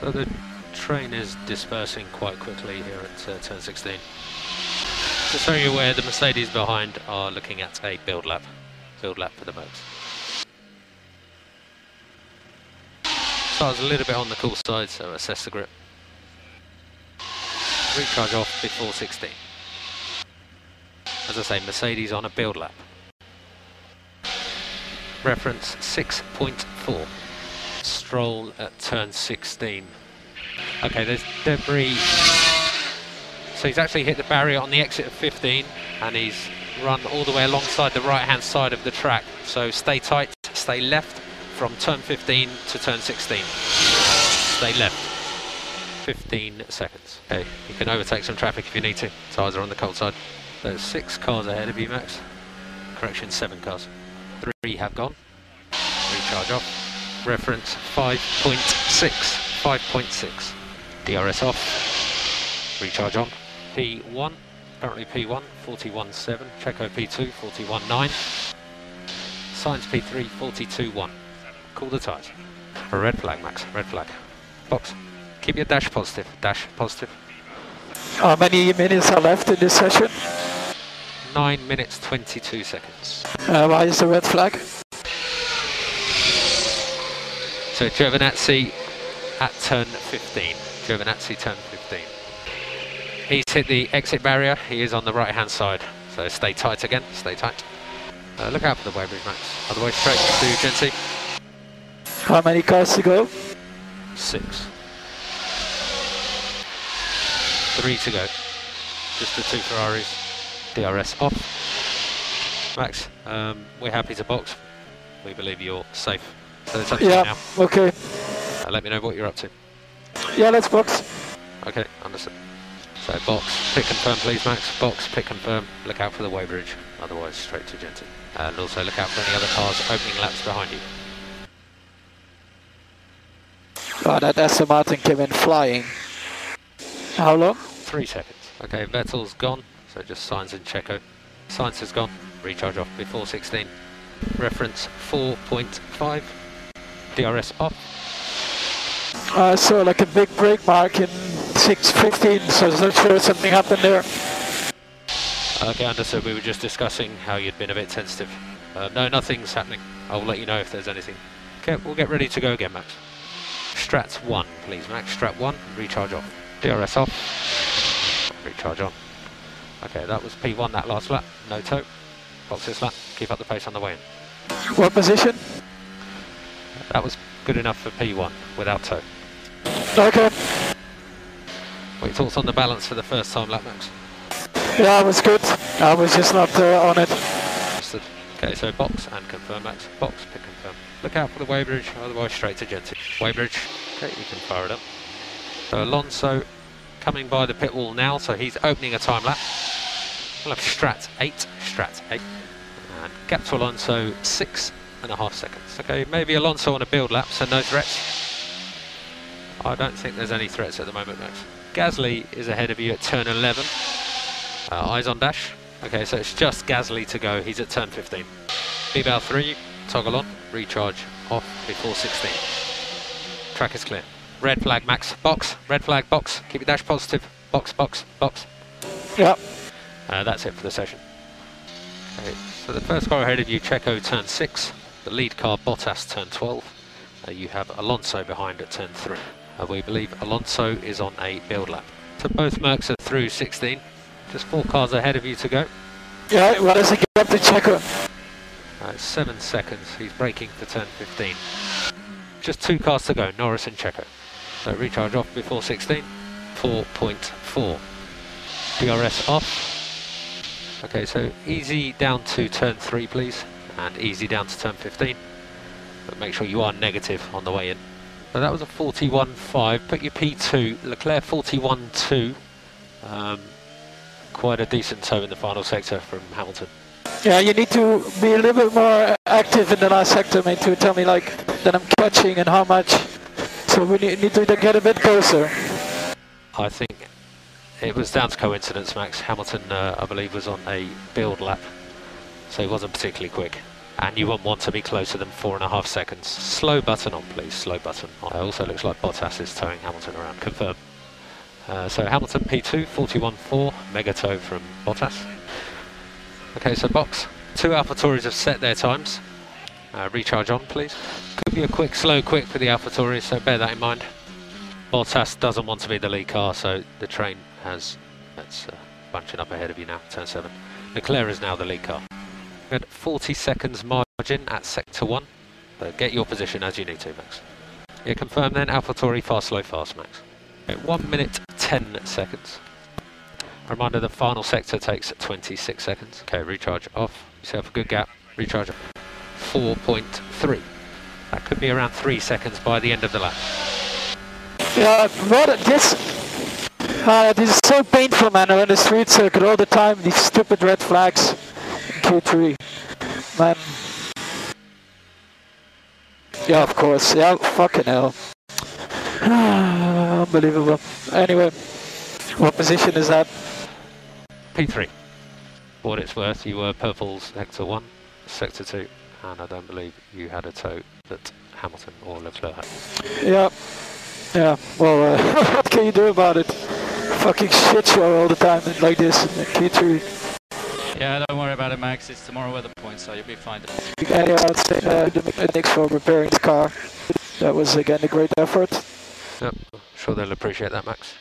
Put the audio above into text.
So the train is dispersing quite quickly here at uh, turn 16. Just so you're aware, the Mercedes behind are looking at a build lap. Build lap for the Mercs. Starts a little bit on the cool side, so assess the grip. Recharge off before 16. As I say, Mercedes on a build lap. Reference 6.4. Stroll at turn 16. Okay, there's debris. So he's actually hit the barrier on the exit of 15 and he's run all the way alongside the right hand side of the track. So stay tight, stay left from turn 15 to turn 16. Stay left. 15 seconds. Okay, you can overtake some traffic if you need to. Tyres are on the cold side. There's six cars ahead of you, Max. Correction, seven cars. Three have gone. Recharge off. Reference 5.6. 5.6. DRS off. Recharge on. P1. Currently P1, 41.7. Checo P2, 41.9. Sainz P3, 42.1. Cool the tyres. Red flag, Max. Red flag. Box. Keep your dash positive. Dash positive. How many minutes are left in this session? 9 minutes 22 seconds. Uh, why is the red flag? So Giovinazzi at turn 15. Giovinazzi turn 15. He's hit the exit barrier. He is on the right hand side. So stay tight again. Stay tight. Uh, look out for the weighbridge Max. Otherwise straight to Genty. How many cars to go? Six. Three to go. Just the two Ferraris. DRS off. Max, um, we're happy to box. We believe you're safe. So it's up to you Yeah, okay. Uh, let me know what you're up to. Yeah, let's box. Okay, understood. So box, pick confirm please Max, box, pick confirm, look out for the weighbridge, otherwise straight to Genty. And also look out for any other cars opening laps behind you. Oh, that Aston Martin came in flying. How long? Three seconds. Okay, Vettel's gone, so just Sainz in Checo. Sainz is gone, recharge off before 16. Reference 4.5, DRS off. I saw like a big brake mark in 6.15, so I was not sure something happened there. Okay, understood, we were just discussing how you'd been a bit sensitive. Uh, no, nothing's happening. I'll let you know if there's anything. Okay, we'll get ready to go again, Max. Strats 1, please, Max. Strat 1, recharge off. DRS off. Recharge on. Okay, that was P1 that last lap. No tow. Box this lap. Keep up the pace on the way in. What position? That was good enough for P1 without tow. Okay. What thoughts on the balance for the first time lap, Max? Yeah, it was good. I was just not uh, on it. Okay, so box and confirm, Max. Box, pick confirm. Look out for the weighbridge, otherwise straight to Genty. Weighbridge. Okay, you can fire it up. So Alonso coming by the pit wall now, so he's opening a time lap. We'll have Strat 8, Strat 8. And gap to Alonso, six and a half seconds. Okay, maybe Alonso on a build lap, so no threats. I don't think there's any threats at the moment, Max. Gasly is ahead of you at turn 11. Uh, eyes on dash. Okay, so it's just Gasly to go. He's at turn 15. B-bow 3, toggle on, recharge off before 16. Track is clear. Red flag, Max. Box, red flag, box. Keep your dash positive. Box, box, box. Yep. Uh, that's it for the session. Okay, so the first car ahead of you, Checo, turn 6. The lead car, Bottas, turn 12. Uh, you have Alonso behind at turn 3. Uh, we believe Alonso is on a build lap. So both Mercs are through 16. Just four cars ahead of you to go. Yeah, what is the gap to Checo? Uh, seven seconds. He's braking for turn 15. Just two cars to go, Norris and Checo. So recharge off before 16. 4.4. DRS off. Okay, so easy down to turn 3, please. And easy down to turn 15. But make sure you are negative on the way in. So that was a 41.5. Put your P2. Leclerc 41.2. Um, quite a decent tow in the final sector from Hamilton. Yeah, you need to be a little bit more active in the last sector, mate, to tell me like that I'm catching and how much. So we need, need to get a bit closer. I think it was down to coincidence, Max. Hamilton, uh, I believe, was on a build lap, so he wasn't particularly quick. and you wouldn't want to be closer than four and a half seconds. Slow button on, please. Slow button on. It also looks like Bottas is towing Hamilton around. Confirm. Uh, so Hamilton P2, 41.4, mega tow from Bottas. Okay, so box. Two AlphaTauris have set their times. Uh, recharge on, please. Could be a quick, slow, quick for the AlphaTauris, so bear that in mind. Bottas doesn't want to be the lead car, so the train has that's uh, bunching up ahead of you now, turn 7. Leclerc is now the lead car. Had 40 seconds margin at sector 1, so get your position as you need to, Max. Yeah, confirm then, AlphaTauri fast, slow, fast, Max. Okay, 1 minute 10 seconds. Reminder the final sector takes 26 seconds. Okay, recharge off. Yourself a good gap. Recharge 4.3. That could be around 3 seconds by the end of the lap. Yeah, what this uh, this is so painful, man. On the street circuit all the time, these stupid red flags in Q3, man. Yeah, of course. Yeah, fucking hell. Unbelievable. Anyway, what position is that? P3. For what it's worth, you were purple's sector 1, sector 2, and I don't believe you had a tow that Hamilton or Leclerc had. Yeah. Yeah, well, uh, what can you do about it? Fucking shit show all the time like this in Q3. Yeah, don't worry about it, Max. It's tomorrow weather point, so you'll be fine. Anyway, I'd say uh, thanks for repairing the car. That was again a great effort. Yep, sure they'll appreciate that, Max.